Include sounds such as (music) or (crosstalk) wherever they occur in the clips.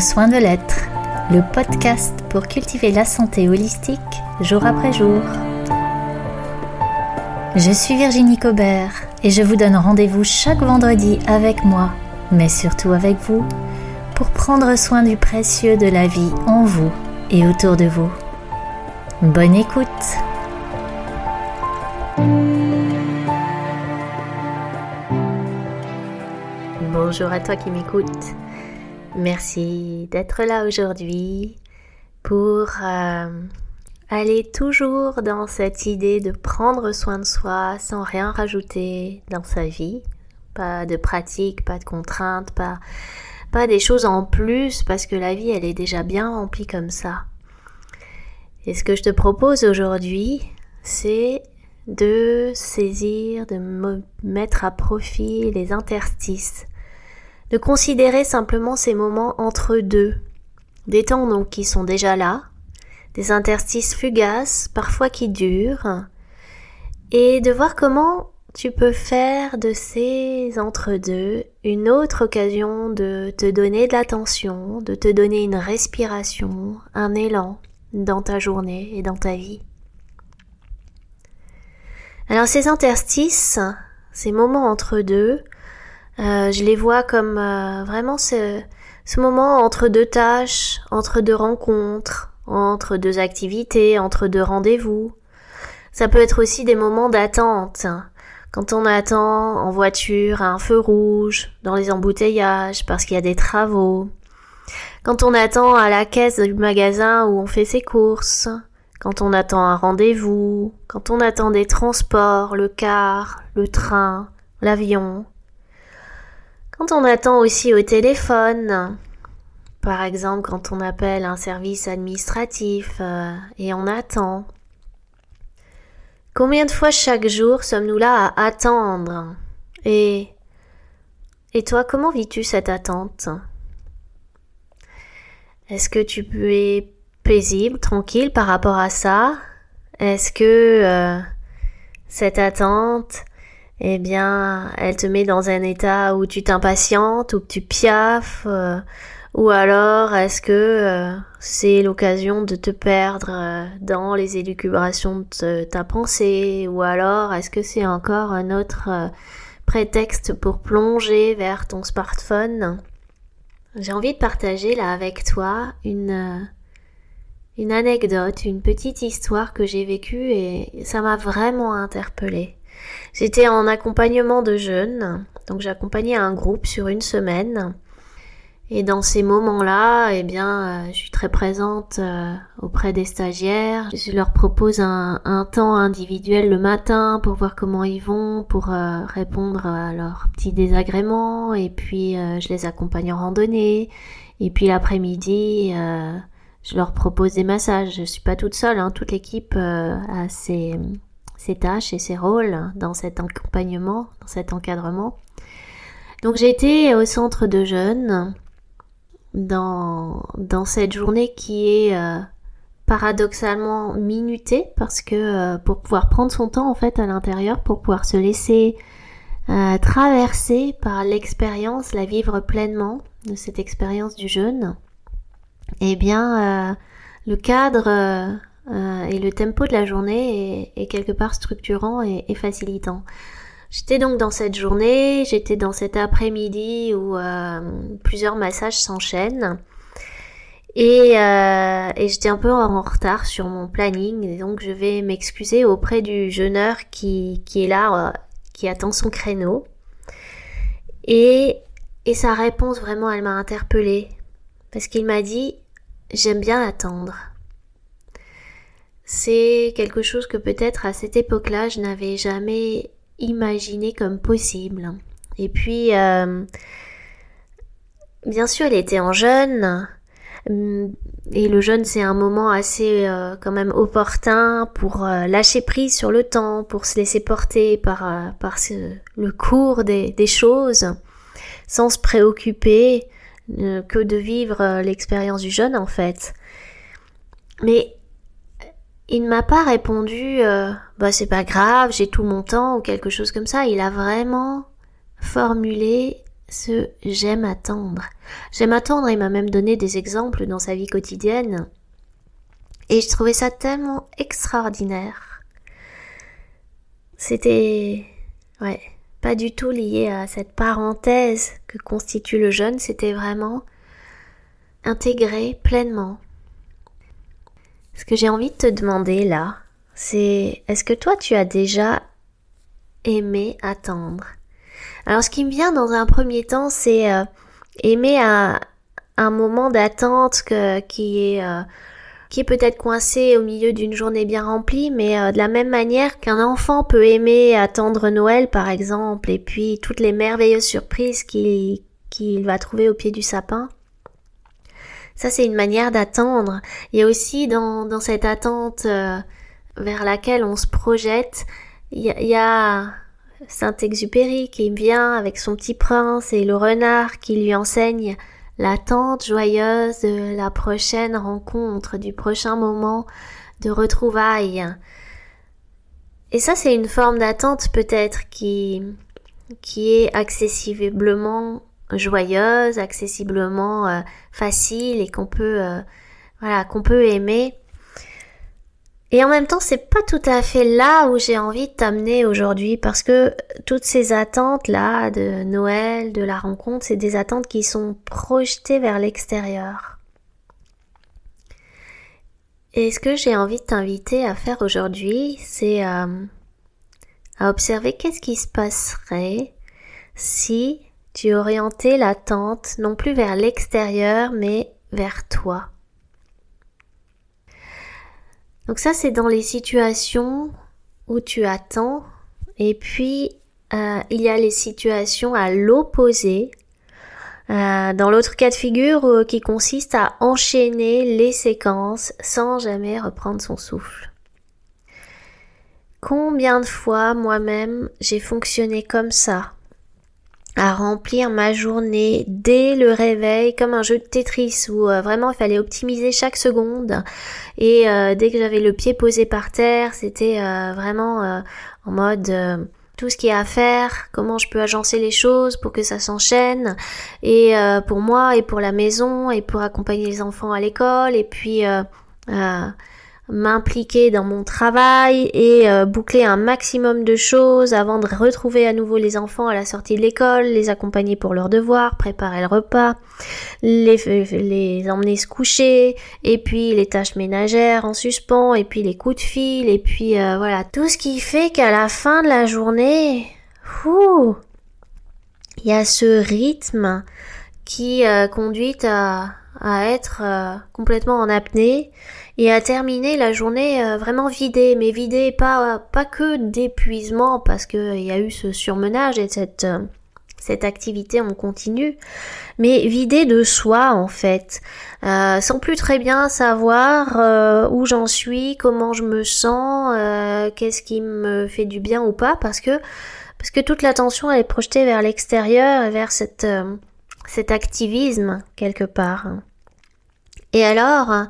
Prendre soin de l'être, le podcast pour cultiver la santé holistique jour après jour. Je suis Virginie Cobert et je vous donne rendez-vous chaque vendredi avec moi, mais surtout avec vous, pour prendre soin du précieux de la vie en vous et autour de vous. Bonne écoute Bonjour à toi qui m'écoutes. Merci d'être là aujourd'hui pour euh, aller toujours dans cette idée de prendre soin de soi sans rien rajouter dans sa vie. Pas de pratique, pas de contraintes, pas, pas des choses en plus parce que la vie elle est déjà bien remplie comme ça. Et ce que je te propose aujourd'hui, c'est de saisir, de me mettre à profit les interstices de considérer simplement ces moments entre deux, des temps donc qui sont déjà là, des interstices fugaces, parfois qui durent, et de voir comment tu peux faire de ces entre-deux une autre occasion de te donner de l'attention, de te donner une respiration, un élan dans ta journée et dans ta vie. Alors ces interstices, ces moments entre deux, euh, je les vois comme euh, vraiment ce, ce moment entre deux tâches, entre deux rencontres, entre deux activités, entre deux rendez-vous. Ça peut être aussi des moments d'attente. Quand on attend en voiture à un feu rouge, dans les embouteillages, parce qu'il y a des travaux. Quand on attend à la caisse du magasin où on fait ses courses. Quand on attend un rendez-vous. Quand on attend des transports, le car, le train, l'avion. Quand on attend aussi au téléphone, par exemple quand on appelle un service administratif euh, et on attend. Combien de fois chaque jour sommes-nous là à attendre? Et et toi, comment vis-tu cette attente? Est-ce que tu es paisible, tranquille par rapport à ça? Est-ce que euh, cette attente eh bien, elle te met dans un état où tu t'impatientes, où tu piaffes, euh, ou alors est-ce que euh, c'est l'occasion de te perdre euh, dans les élucubrations de ta pensée, ou alors est-ce que c'est encore un autre prétexte pour plonger vers ton smartphone? J'ai envie de partager là avec toi une une anecdote, une petite histoire que j'ai vécue et ça m'a vraiment interpellée. J'étais en accompagnement de jeunes, donc j'accompagnais un groupe sur une semaine. Et dans ces moments-là, eh bien, euh, je suis très présente euh, auprès des stagiaires. Je leur propose un, temps individuel le matin pour voir comment ils vont, pour euh, répondre à leurs petits désagréments. Et puis, je les accompagne en randonnée. Et puis l'après-midi, je leur propose des massages. Je suis pas toute seule, hein. toute l'équipe a ses ses tâches et ses rôles dans cet accompagnement, dans cet encadrement. Donc j'ai été au centre de jeunes dans, dans cette journée qui est euh, paradoxalement minutée parce que euh, pour pouvoir prendre son temps en fait à l'intérieur, pour pouvoir se laisser euh, traverser par l'expérience, la vivre pleinement de cette expérience du jeûne, eh bien le cadre euh, et le tempo de la journée est, quelque part structurant et, facilitant. J'étais donc dans cette journée, j'étais dans cet après-midi où euh, plusieurs massages s'enchaînent. Et, euh, et j'étais un peu en retard sur mon planning, et donc je vais m'excuser auprès du jeuneur qui, qui est là, qui attend son créneau. Et, et sa réponse vraiment, elle m'a interpellée. Parce qu'il m'a dit, j'aime bien attendre c'est quelque chose que peut-être à cette époque-là je n'avais jamais imaginé comme possible. Et puis, euh, bien sûr, il était en jeûne. Hum, et le jeûne, c'est un moment assez euh, quand même opportun pour euh, lâcher prise sur le temps, pour se laisser porter par, par le cours des, des, choses, sans se préoccuper que de vivre l'expérience du jeûne en fait. Mais il ne m'a pas répondu euh, bah c'est pas grave, j'ai tout mon temps ou quelque chose comme ça. Il a vraiment formulé ce j'aime attendre. J'aime attendre, il m'a même donné des exemples dans sa vie quotidienne. Et je trouvais ça tellement extraordinaire. C'était, ouais, pas du tout lié à cette parenthèse que constitue le jeûne, c'était vraiment intégré pleinement. Ce que j'ai envie de te demander là, c'est est-ce que toi tu as déjà aimé attendre? Alors ce qui me vient dans un premier temps, c'est euh, aimer un, moment d'attente qui est euh, qui est peut-être coincé au milieu d'une journée bien remplie, mais euh, de la même manière qu'un enfant peut aimer attendre Noël par exemple, et puis toutes les merveilleuses surprises qu'il va trouver au pied du sapin. Ça c'est une manière d'attendre. Il y a aussi dans, dans cette attente vers laquelle on se projette, il y, a Saint-Exupéry qui vient avec son petit prince et le renard qui lui enseigne l'attente joyeuse de la prochaine rencontre, du prochain moment de retrouvailles. Et ça, c'est une forme d'attente peut-être qui, qui est accessiblement joyeuse, accessiblement euh, facile et qu'on peut, euh, voilà, qu'on peut aimer. Et en même temps, c'est pas tout à fait là où j'ai envie de t'amener aujourd'hui parce que toutes ces attentes là de Noël, de la rencontre, c'est des attentes qui sont projetées vers l'extérieur. Et ce que j'ai envie de t'inviter à faire aujourd'hui, c'est euh, à observer qu'est-ce qui se passerait si tu orientais l'attente non plus vers l'extérieur mais vers toi. Donc ça, c'est dans les situations où tu attends. Et puis, euh, il y a les situations à l'opposé. Euh, dans l'autre cas de figure euh, qui consiste à enchaîner les séquences sans jamais reprendre son souffle. Combien de fois moi-même j'ai fonctionné comme ça? À remplir ma journée dès le réveil comme un jeu de Tetris où euh, vraiment il fallait optimiser chaque seconde. Et euh, dès que j'avais le pied posé par terre c'était euh, vraiment en mode tout ce qu'il y a à faire, comment je peux agencer les choses pour que ça s'enchaîne. Et pour moi et pour la maison et pour accompagner les enfants à l'école et puis m'impliquer dans mon travail et euh, boucler un maximum de choses avant de retrouver à nouveau les enfants à la sortie de l'école, les accompagner pour leurs devoirs, préparer le repas, les, les emmener se coucher, et puis les tâches ménagères en suspens, et puis les coups de fil, et puis euh, voilà, tout ce qui fait qu'à la fin de la journée, il y a ce rythme qui euh, conduit à, à être complètement en apnée et à terminer la journée euh, vraiment vidée, mais vidée pas, pas que d'épuisement parce qu'il y a eu ce surmenage et cette, euh, cette activité en continu, mais vidée de soi en fait, euh, sans plus très bien savoir où j'en suis, comment je me sens, qu'est-ce qui me fait du bien ou pas, parce que parce que toute l'attention elle est projetée vers l'extérieur et vers cette cet activisme quelque part. Et alors,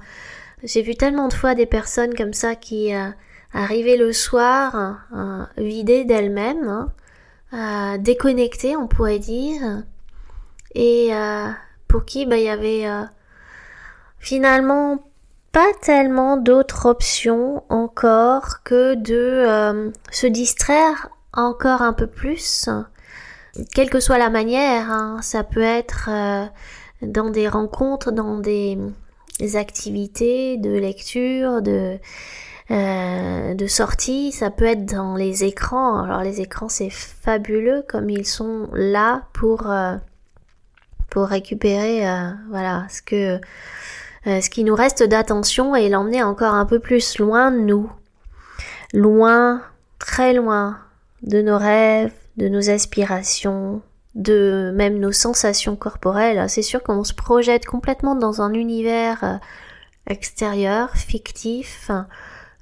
j'ai vu tellement de fois des personnes comme ça qui euh, arrivaient le soir euh, vidées d'elles-mêmes, hein, euh, déconnectées on pourrait dire, et euh, pour qui bah, il y avait finalement pas tellement d'autres options encore que de se distraire encore un peu plus, quelle que soit la manière. Hein. ça peut être dans des rencontres, dans des activités de lecture, de, euh, de sortie, ça peut être dans les écrans. Alors les écrans c'est fabuleux comme ils sont là pour euh, pour récupérer euh, voilà ce que ce qui nous reste d'attention et l'emmener encore un peu plus loin de nous, loin, très loin de nos rêves, de nos aspirations, de même nos sensations corporelles. C'est sûr qu'on se projette complètement dans un univers euh, extérieur, fictif,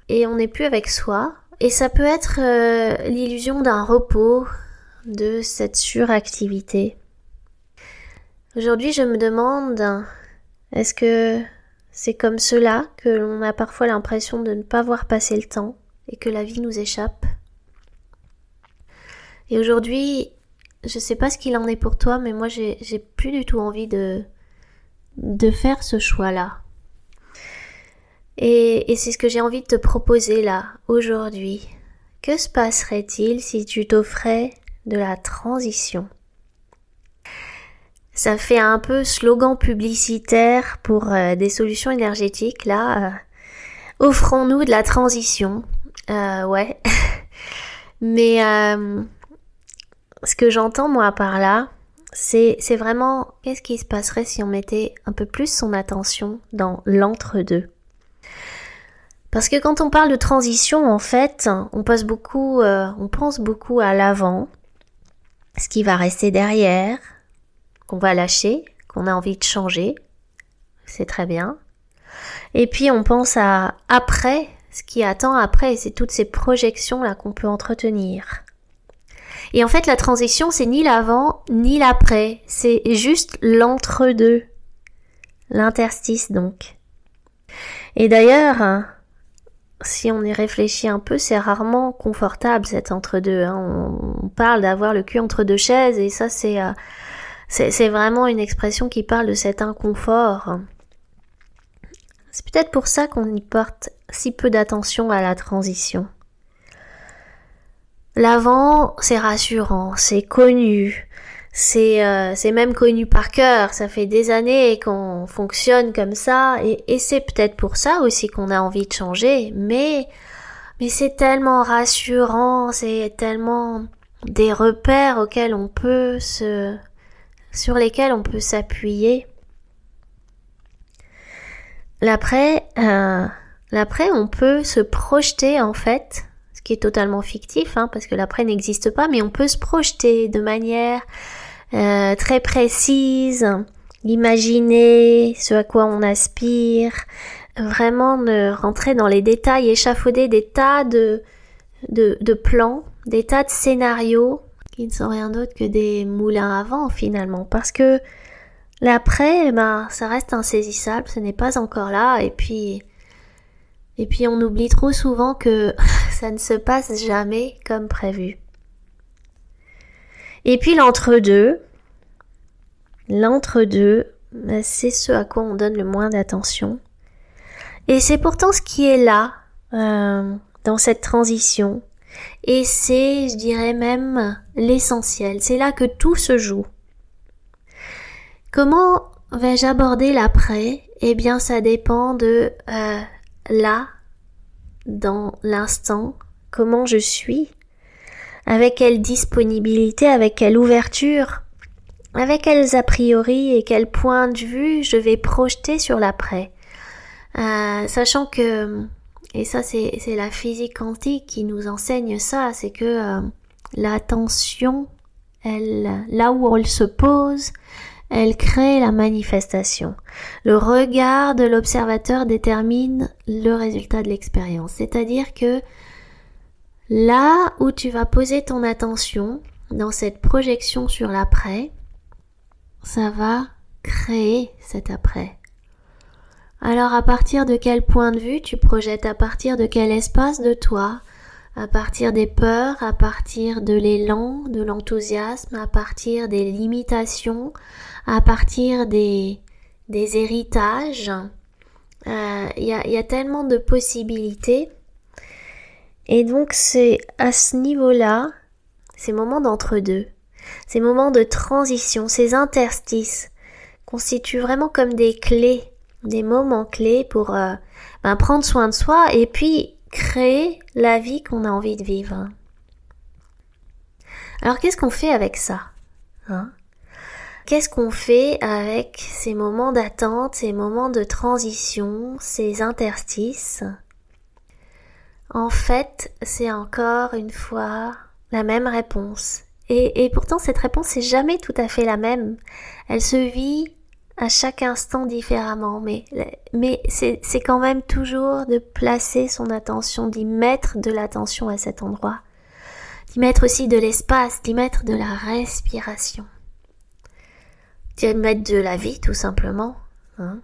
et on n'est plus avec soi. Et ça peut être euh, l'illusion d'un repos, de cette suractivité. Aujourd'hui, je me demande, est-ce que c'est comme cela que l'on a parfois l'impression de ne pas voir passer le temps et que la vie nous échappe? Et aujourd'hui, je sais pas ce qu'il en est pour toi, mais moi j'ai plus du tout envie de, de faire ce choix-là. Et, et c'est ce que j'ai envie de te proposer là, aujourd'hui. Que se passerait-il si tu t'offrais de la transition? Ça fait un peu slogan publicitaire pour euh, des solutions énergétiques là. Euh, offrons-nous de la transition. Euh, ouais. (laughs) Mais ce que j'entends moi par là, c'est, c'est vraiment qu'est-ce qui se passerait si on mettait un peu plus son attention dans l'entre-deux? Parce que quand on parle de transition, en fait, on passe beaucoup, euh, on pense beaucoup à l'avant, ce qui va rester derrière, qu'on va lâcher, qu'on a envie de changer, c'est très bien. Et puis on pense à après, ce qui attend après, c'est toutes ces projections là qu'on peut entretenir. Et en fait, la transition, c'est ni l'avant ni l'après, c'est juste l'entre-deux. L'interstice donc. Et d'ailleurs, si on y réfléchit un peu, c'est rarement confortable cet entre-deux. Hein. On, parle d'avoir le cul entre deux chaises et ça c'est euh, c'est vraiment une expression qui parle de cet inconfort. C'est peut-être pour ça qu'on y porte si peu d'attention à la transition. L'avant, c'est rassurant, c'est connu, c'est euh, même connu par cœur. Ça fait des années qu'on fonctionne comme ça, et, et c'est peut-être pour ça aussi qu'on a envie de changer. Mais mais c'est tellement rassurant, c'est tellement des repères auxquels on peut se sur lesquels on peut s'appuyer. L'après, euh, l'après, on peut se projeter en fait, totalement fictif, hein, parce que l'après n'existe pas, mais on peut se projeter de manière euh, très précise, imaginer ce à quoi on aspire, vraiment rentrer dans les détails, échafauder des tas de, de, de plans, des tas de scénarios qui ne sont rien d'autre que des moulins à vent finalement, parce que L'après, eh ben, ça reste insaisissable, ce n'est pas encore là, et puis, et puis on oublie trop souvent que (laughs) ça ne se passe jamais comme prévu. Et puis l'entre-deux, l'entre-deux, ben, c'est ce à quoi on donne le moins d'attention. Et c'est pourtant ce qui est là, euh, dans cette transition. Et c'est, je dirais même, l'essentiel. C'est là que tout se joue. Comment vais-je aborder l'après? Eh bien, ça dépend de euh, là, dans l'instant, comment je suis, avec quelle disponibilité, avec quelle ouverture, avec quels a priori et quel point de vue je vais projeter sur l'après. Euh, sachant que, et ça c'est la physique quantique qui nous enseigne ça, c'est que euh, l'attention, là où elle se pose, elle crée la manifestation. Le regard de l'observateur détermine le résultat de l'expérience. C'est-à-dire que là où tu vas poser ton attention dans cette projection sur l'après, ça va créer cet après. Alors à partir de quel point de vue tu projettes, à partir de quel espace de toi, à partir des peurs, à partir de l'élan, de l'enthousiasme, à partir des limitations, à partir des, des héritages. Il euh, y, a, y, a, tellement de possibilités. Et donc c'est à ce niveau-là, ces moments d'entre-deux, ces moments de transition, ces interstices, constituent vraiment comme des clés, des moments clés pour euh, ben, prendre soin de soi et puis créer la vie qu'on a envie de vivre. Alors qu'est-ce qu'on fait avec ça hein? Qu'est-ce qu'on fait avec ces moments d'attente, ces moments de transition, ces interstices? En fait, c'est encore une fois la même réponse. Et, et pourtant, cette réponse n'est jamais tout à fait la même. Elle se vit à chaque instant différemment, mais, mais c'est, quand même toujours de placer son attention, d'y mettre de l'attention à cet endroit, d'y mettre aussi de l'espace, d'y mettre de la respiration mettre de la vie tout simplement. Hein.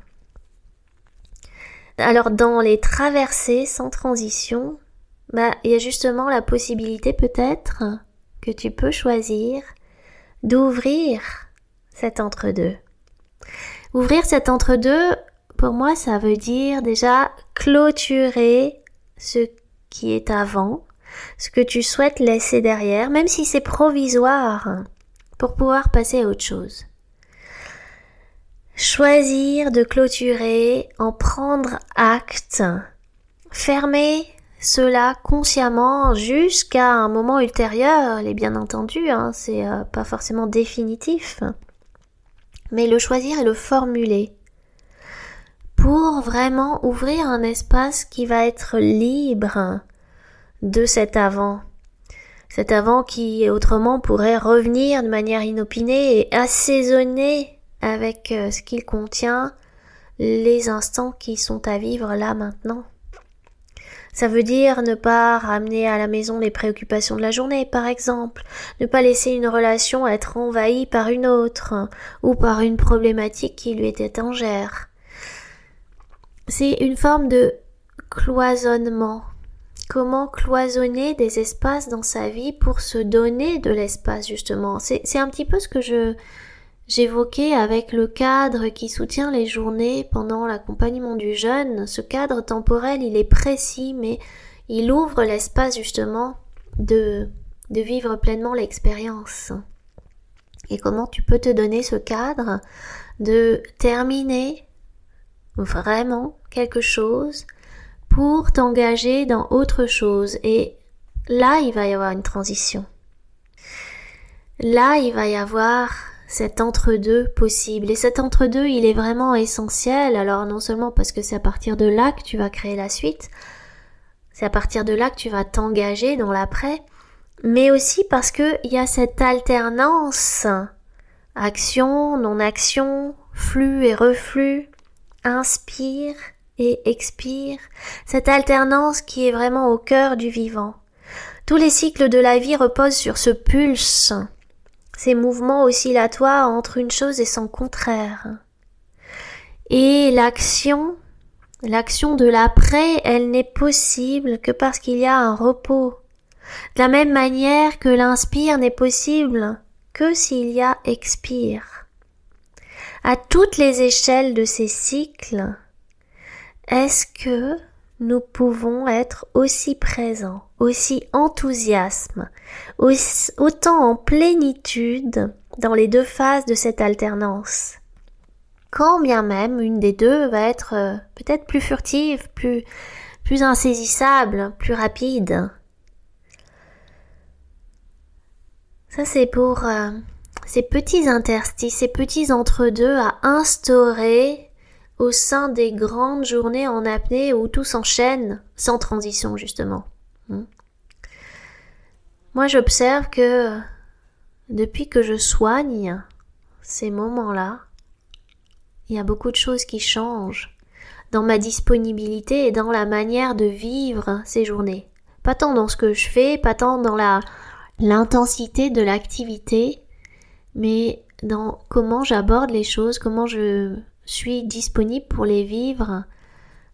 Alors dans les traversées sans transition, bah il y a justement la possibilité peut-être que tu peux choisir d'ouvrir cet entre-deux. Ouvrir cet entre-deux, pour moi, ça veut dire déjà clôturer ce qui est avant, ce que tu souhaites laisser derrière, même si c'est provisoire, pour pouvoir passer à autre chose. Choisir de clôturer, en prendre acte, fermer cela consciemment jusqu'à un moment ultérieur, et bien entendu, hein, c'est euh, pas forcément définitif, mais le choisir et le formuler pour vraiment ouvrir un espace qui va être libre de cet avant. Cet avant qui autrement pourrait revenir de manière inopinée et assaisonner avec euh, ce qu'il contient les instants qui sont à vivre là maintenant. Ça veut dire ne pas ramener à la maison les préoccupations de la journée, par exemple, ne pas laisser une relation être envahie par une autre, ou par une problématique qui lui est étrangère. C'est une forme de cloisonnement. Comment cloisonner des espaces dans sa vie pour se donner de l'espace, justement? C'est un petit peu ce que je, J'évoquais avec le cadre qui soutient les journées pendant l'accompagnement du jeune. Ce cadre temporel, il est précis, mais il ouvre l'espace justement de, de vivre pleinement l'expérience. Et comment tu peux te donner ce cadre de terminer vraiment quelque chose pour t'engager dans autre chose? Et là, il va y avoir une transition. Là, il va y avoir cet entre-deux possible. Et cet entre-deux, il est vraiment essentiel. Alors non seulement parce que c'est à partir de là que tu vas créer la suite, c'est à partir de là que tu vas t'engager dans l'après, mais aussi parce que il y a cette alternance action, non-action, flux et reflux, inspire et expire, cette alternance qui est vraiment au cœur du vivant. Tous les cycles de la vie reposent sur ce pulse ces mouvements oscillatoires entre une chose et son contraire. Et l'action, l'action de l'après, elle n'est possible que parce qu'il y a un repos. De la même manière que l'inspire n'est possible que s'il y a expire. À toutes les échelles de ces cycles, est-ce que nous pouvons être aussi présents, aussi enthousiasme, autant en plénitude dans les deux phases de cette alternance. Quand bien même une des deux va être euh, peut-être plus furtive, plus, plus insaisissable, plus rapide. Ça c'est pour euh, ces petits interstices, ces petits entre-deux à instaurer au sein des grandes journées en apnée où tout s'enchaîne sans transition justement. Hmm. Moi j'observe que depuis que je soigne ces moments-là, il y a beaucoup de choses qui changent dans ma disponibilité et dans la manière de vivre ces journées. Pas tant dans ce que je fais, pas tant dans la l'intensité de l'activité, mais dans comment j'aborde les choses, comment je suis disponible pour les vivre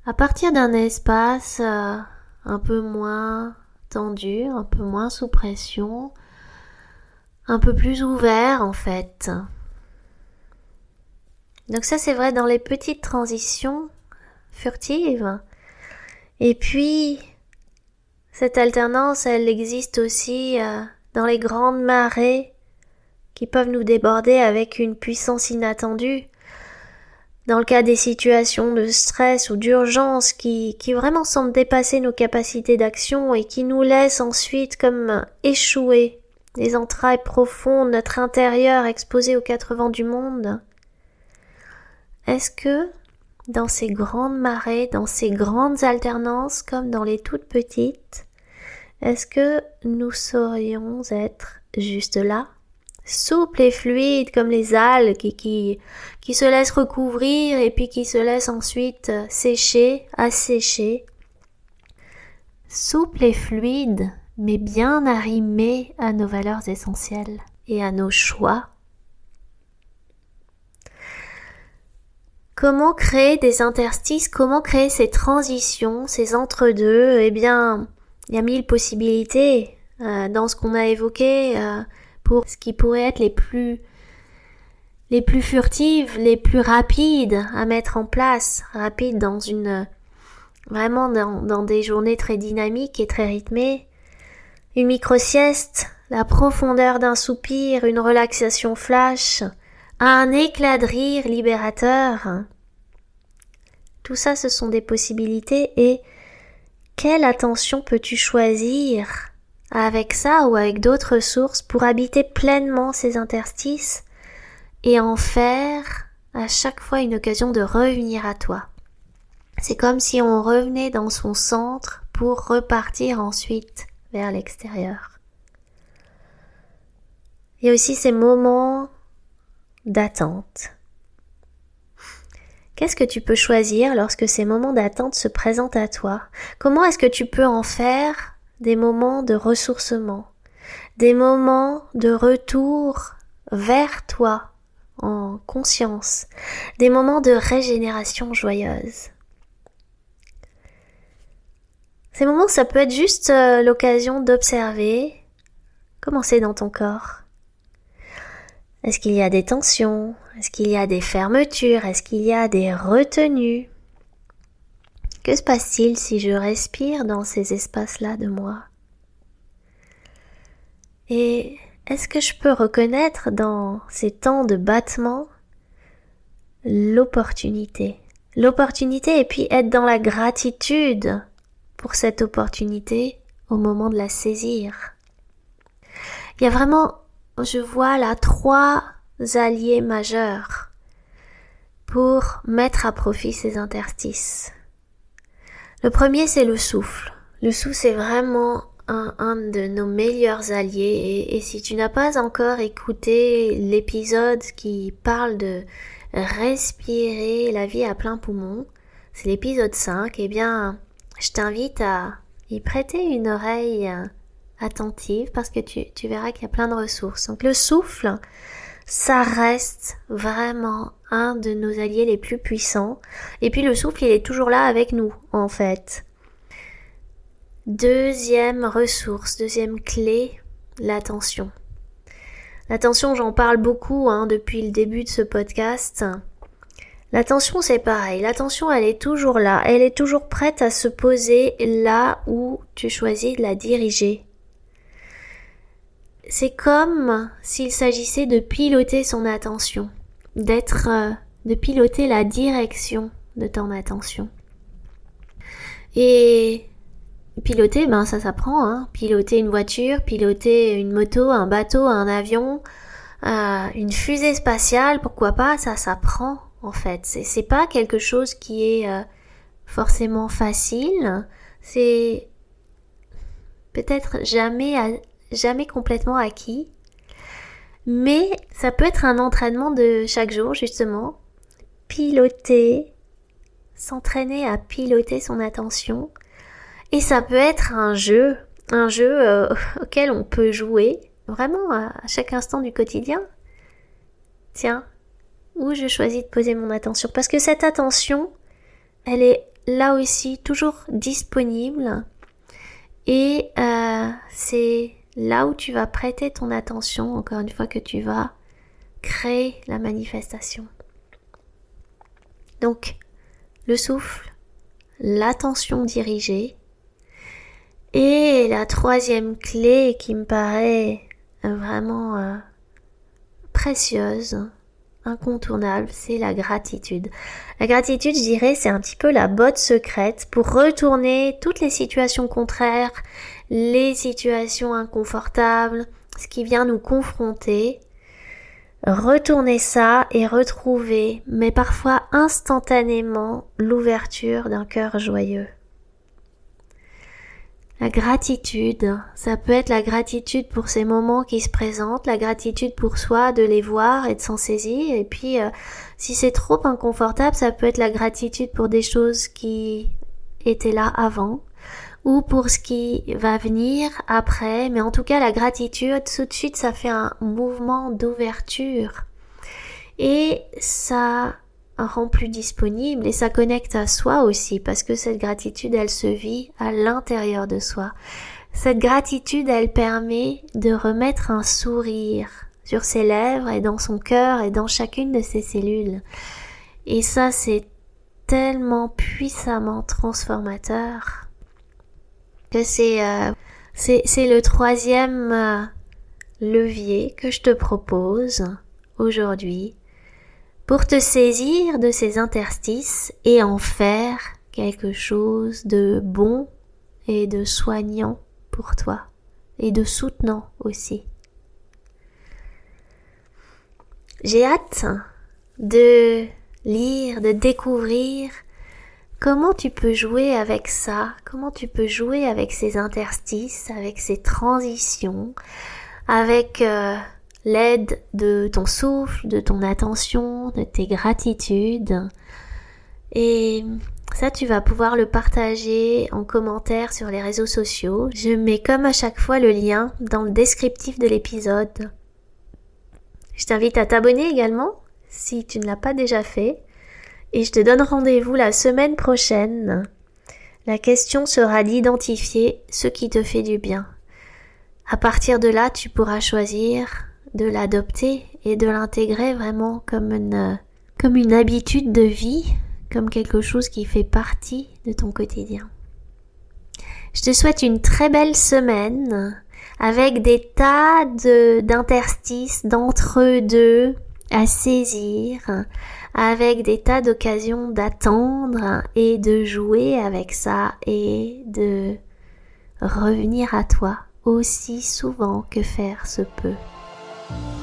à partir d'un espace euh, un peu moins tendu, un peu moins sous pression, un peu plus ouvert en fait. Donc ça c'est vrai dans les petites transitions furtives. Et puis cette alternance, elle existe aussi euh, dans les grandes marées qui peuvent nous déborder avec une puissance inattendue dans le cas des situations de stress ou d'urgence qui, qui vraiment semblent dépasser nos capacités d'action et qui nous laissent ensuite comme échouer, les entrailles profondes, notre intérieur exposé aux quatre vents du monde. Est-ce que, dans ces grandes marées, dans ces grandes alternances comme dans les toutes petites, est-ce que nous saurions être juste là, souple et fluide comme les algues qui, qui, qui se laissent recouvrir et puis qui se laissent ensuite sécher, assécher. Souple et fluide, mais bien arrimé à nos valeurs essentielles et à nos choix. Comment créer des interstices, comment créer ces transitions, ces entre-deux? Eh bien, il y a mille possibilités euh, dans ce qu'on a évoqué. Euh, pour ce qui pourrait être les plus les plus furtives, les plus rapides à mettre en place, rapides dans une vraiment dans, des journées très dynamiques et très rythmées. Une micro-sieste, la profondeur d'un soupir, une relaxation flash, un éclat de rire libérateur. Tout ça, ce sont des possibilités et quelle attention peux-tu choisir avec ça ou avec d'autres sources pour habiter pleinement ces interstices et en faire à chaque fois une occasion de revenir à toi. C'est comme si on revenait dans son centre pour repartir ensuite vers l'extérieur. Il y a aussi ces moments d'attente. Qu'est-ce que tu peux choisir lorsque ces moments d'attente se présentent à toi? Comment est-ce que tu peux en faire des moments de ressourcement, des moments de retour vers toi, en conscience, des moments de régénération joyeuse. Ces moments, ça peut être juste euh, l'occasion d'observer comment c'est dans ton corps. Est-ce qu'il y a des tensions? Est-ce qu'il y a des fermetures? Est-ce qu'il y a des retenues? Que se passe-t-il si je respire dans ces espaces-là de moi? Et est-ce que je peux reconnaître dans ces temps de battement l'opportunité? L'opportunité et puis être dans la gratitude pour cette opportunité au moment de la saisir. Il y a vraiment, je vois là, trois alliés majeurs pour mettre à profit ces interstices. Le premier, c'est le souffle. Le souffle, c'est vraiment un, de nos meilleurs alliés. Et, si tu n'as pas encore écouté l'épisode qui parle de respirer la vie à plein poumon, c'est l'épisode 5, eh bien, je t'invite à y prêter une oreille attentive parce que tu, tu verras qu'il y a plein de ressources. Donc le souffle, ça reste vraiment un de nos alliés les plus puissants. Et puis le souffle, il est toujours là avec nous, en fait. Deuxième ressource, deuxième clé, l'attention. L'attention, j'en parle beaucoup hein, depuis le début de ce podcast. L'attention, c'est pareil. L'attention, elle est toujours là. Elle est toujours prête à se poser là où tu choisis de la diriger. C'est comme s'il s'agissait de piloter son attention, d'être, euh, de piloter la direction de ton attention. Et Piloter, ben ça s'apprend. Hein. Piloter une voiture, piloter une moto, un bateau, un avion, euh, une fusée spatiale, pourquoi pas, ça s'apprend en fait. C'est pas quelque chose qui est euh, forcément facile. C'est peut-être jamais jamais complètement acquis. Mais ça peut être un entraînement de chaque jour justement. Piloter, s'entraîner à piloter son attention et ça peut être un jeu, un jeu euh, (laughs) auquel on peut jouer vraiment à chaque instant du quotidien. Tiens, où je choisis de poser mon attention? Parce que cette attention, elle est là aussi toujours disponible et euh, c'est là où tu vas prêter ton attention, encore une fois que tu vas créer la manifestation. Donc, le souffle, l'attention dirigée, et la troisième clé qui me paraît vraiment euh, précieuse, incontournable, c'est la gratitude. La gratitude, je dirais, c'est un petit peu la botte secrète pour retourner toutes les situations contraires, les situations inconfortables, ce qui vient nous confronter, retourner ça et retrouver, mais parfois instantanément, l'ouverture d'un cœur joyeux. La gratitude, ça peut être la gratitude pour ces moments qui se présentent, la gratitude pour soi de les voir et de s'en saisir, et puis euh, si c'est trop inconfortable, ça peut être la gratitude pour des choses qui étaient là avant, ou pour ce qui va venir après, mais en tout cas la gratitude, tout de suite ça fait un mouvement d'ouverture. Et ça rend plus disponible et ça connecte à soi aussi parce que cette gratitude elle se vit à l'intérieur de soi. Cette gratitude, elle permet de remettre un sourire sur ses lèvres et dans son cœur et dans chacune de ses cellules. Et ça, c'est tellement puissamment transformateur que c'est euh, c'est le troisième euh, levier que je te propose aujourd'hui pour te saisir de ces interstices et en faire quelque chose de bon et de soignant pour toi et de soutenant aussi. J'ai hâte de lire, de découvrir comment tu peux jouer avec ça, comment tu peux jouer avec ces interstices, avec ces transitions, avec euh, l'aide de ton souffle, de ton attention, de tes gratitudes. Et ça, tu vas pouvoir le partager en commentaire sur les réseaux sociaux. Je mets comme à chaque fois le lien dans le descriptif de l'épisode. Je t'invite à t'abonner également si tu ne l'as pas déjà fait. Et je te donne rendez-vous la semaine prochaine. La question sera d'identifier ce qui te fait du bien. À partir de là, tu pourras choisir de l'adopter et de l'intégrer vraiment comme une, comme une habitude de vie, comme quelque chose qui fait partie de ton quotidien. Je te souhaite une très belle semaine avec des tas d'interstices, d'entre-deux à saisir, avec des tas d'occasions d'attendre et de jouer avec ça et de revenir à toi aussi souvent que faire se peut. you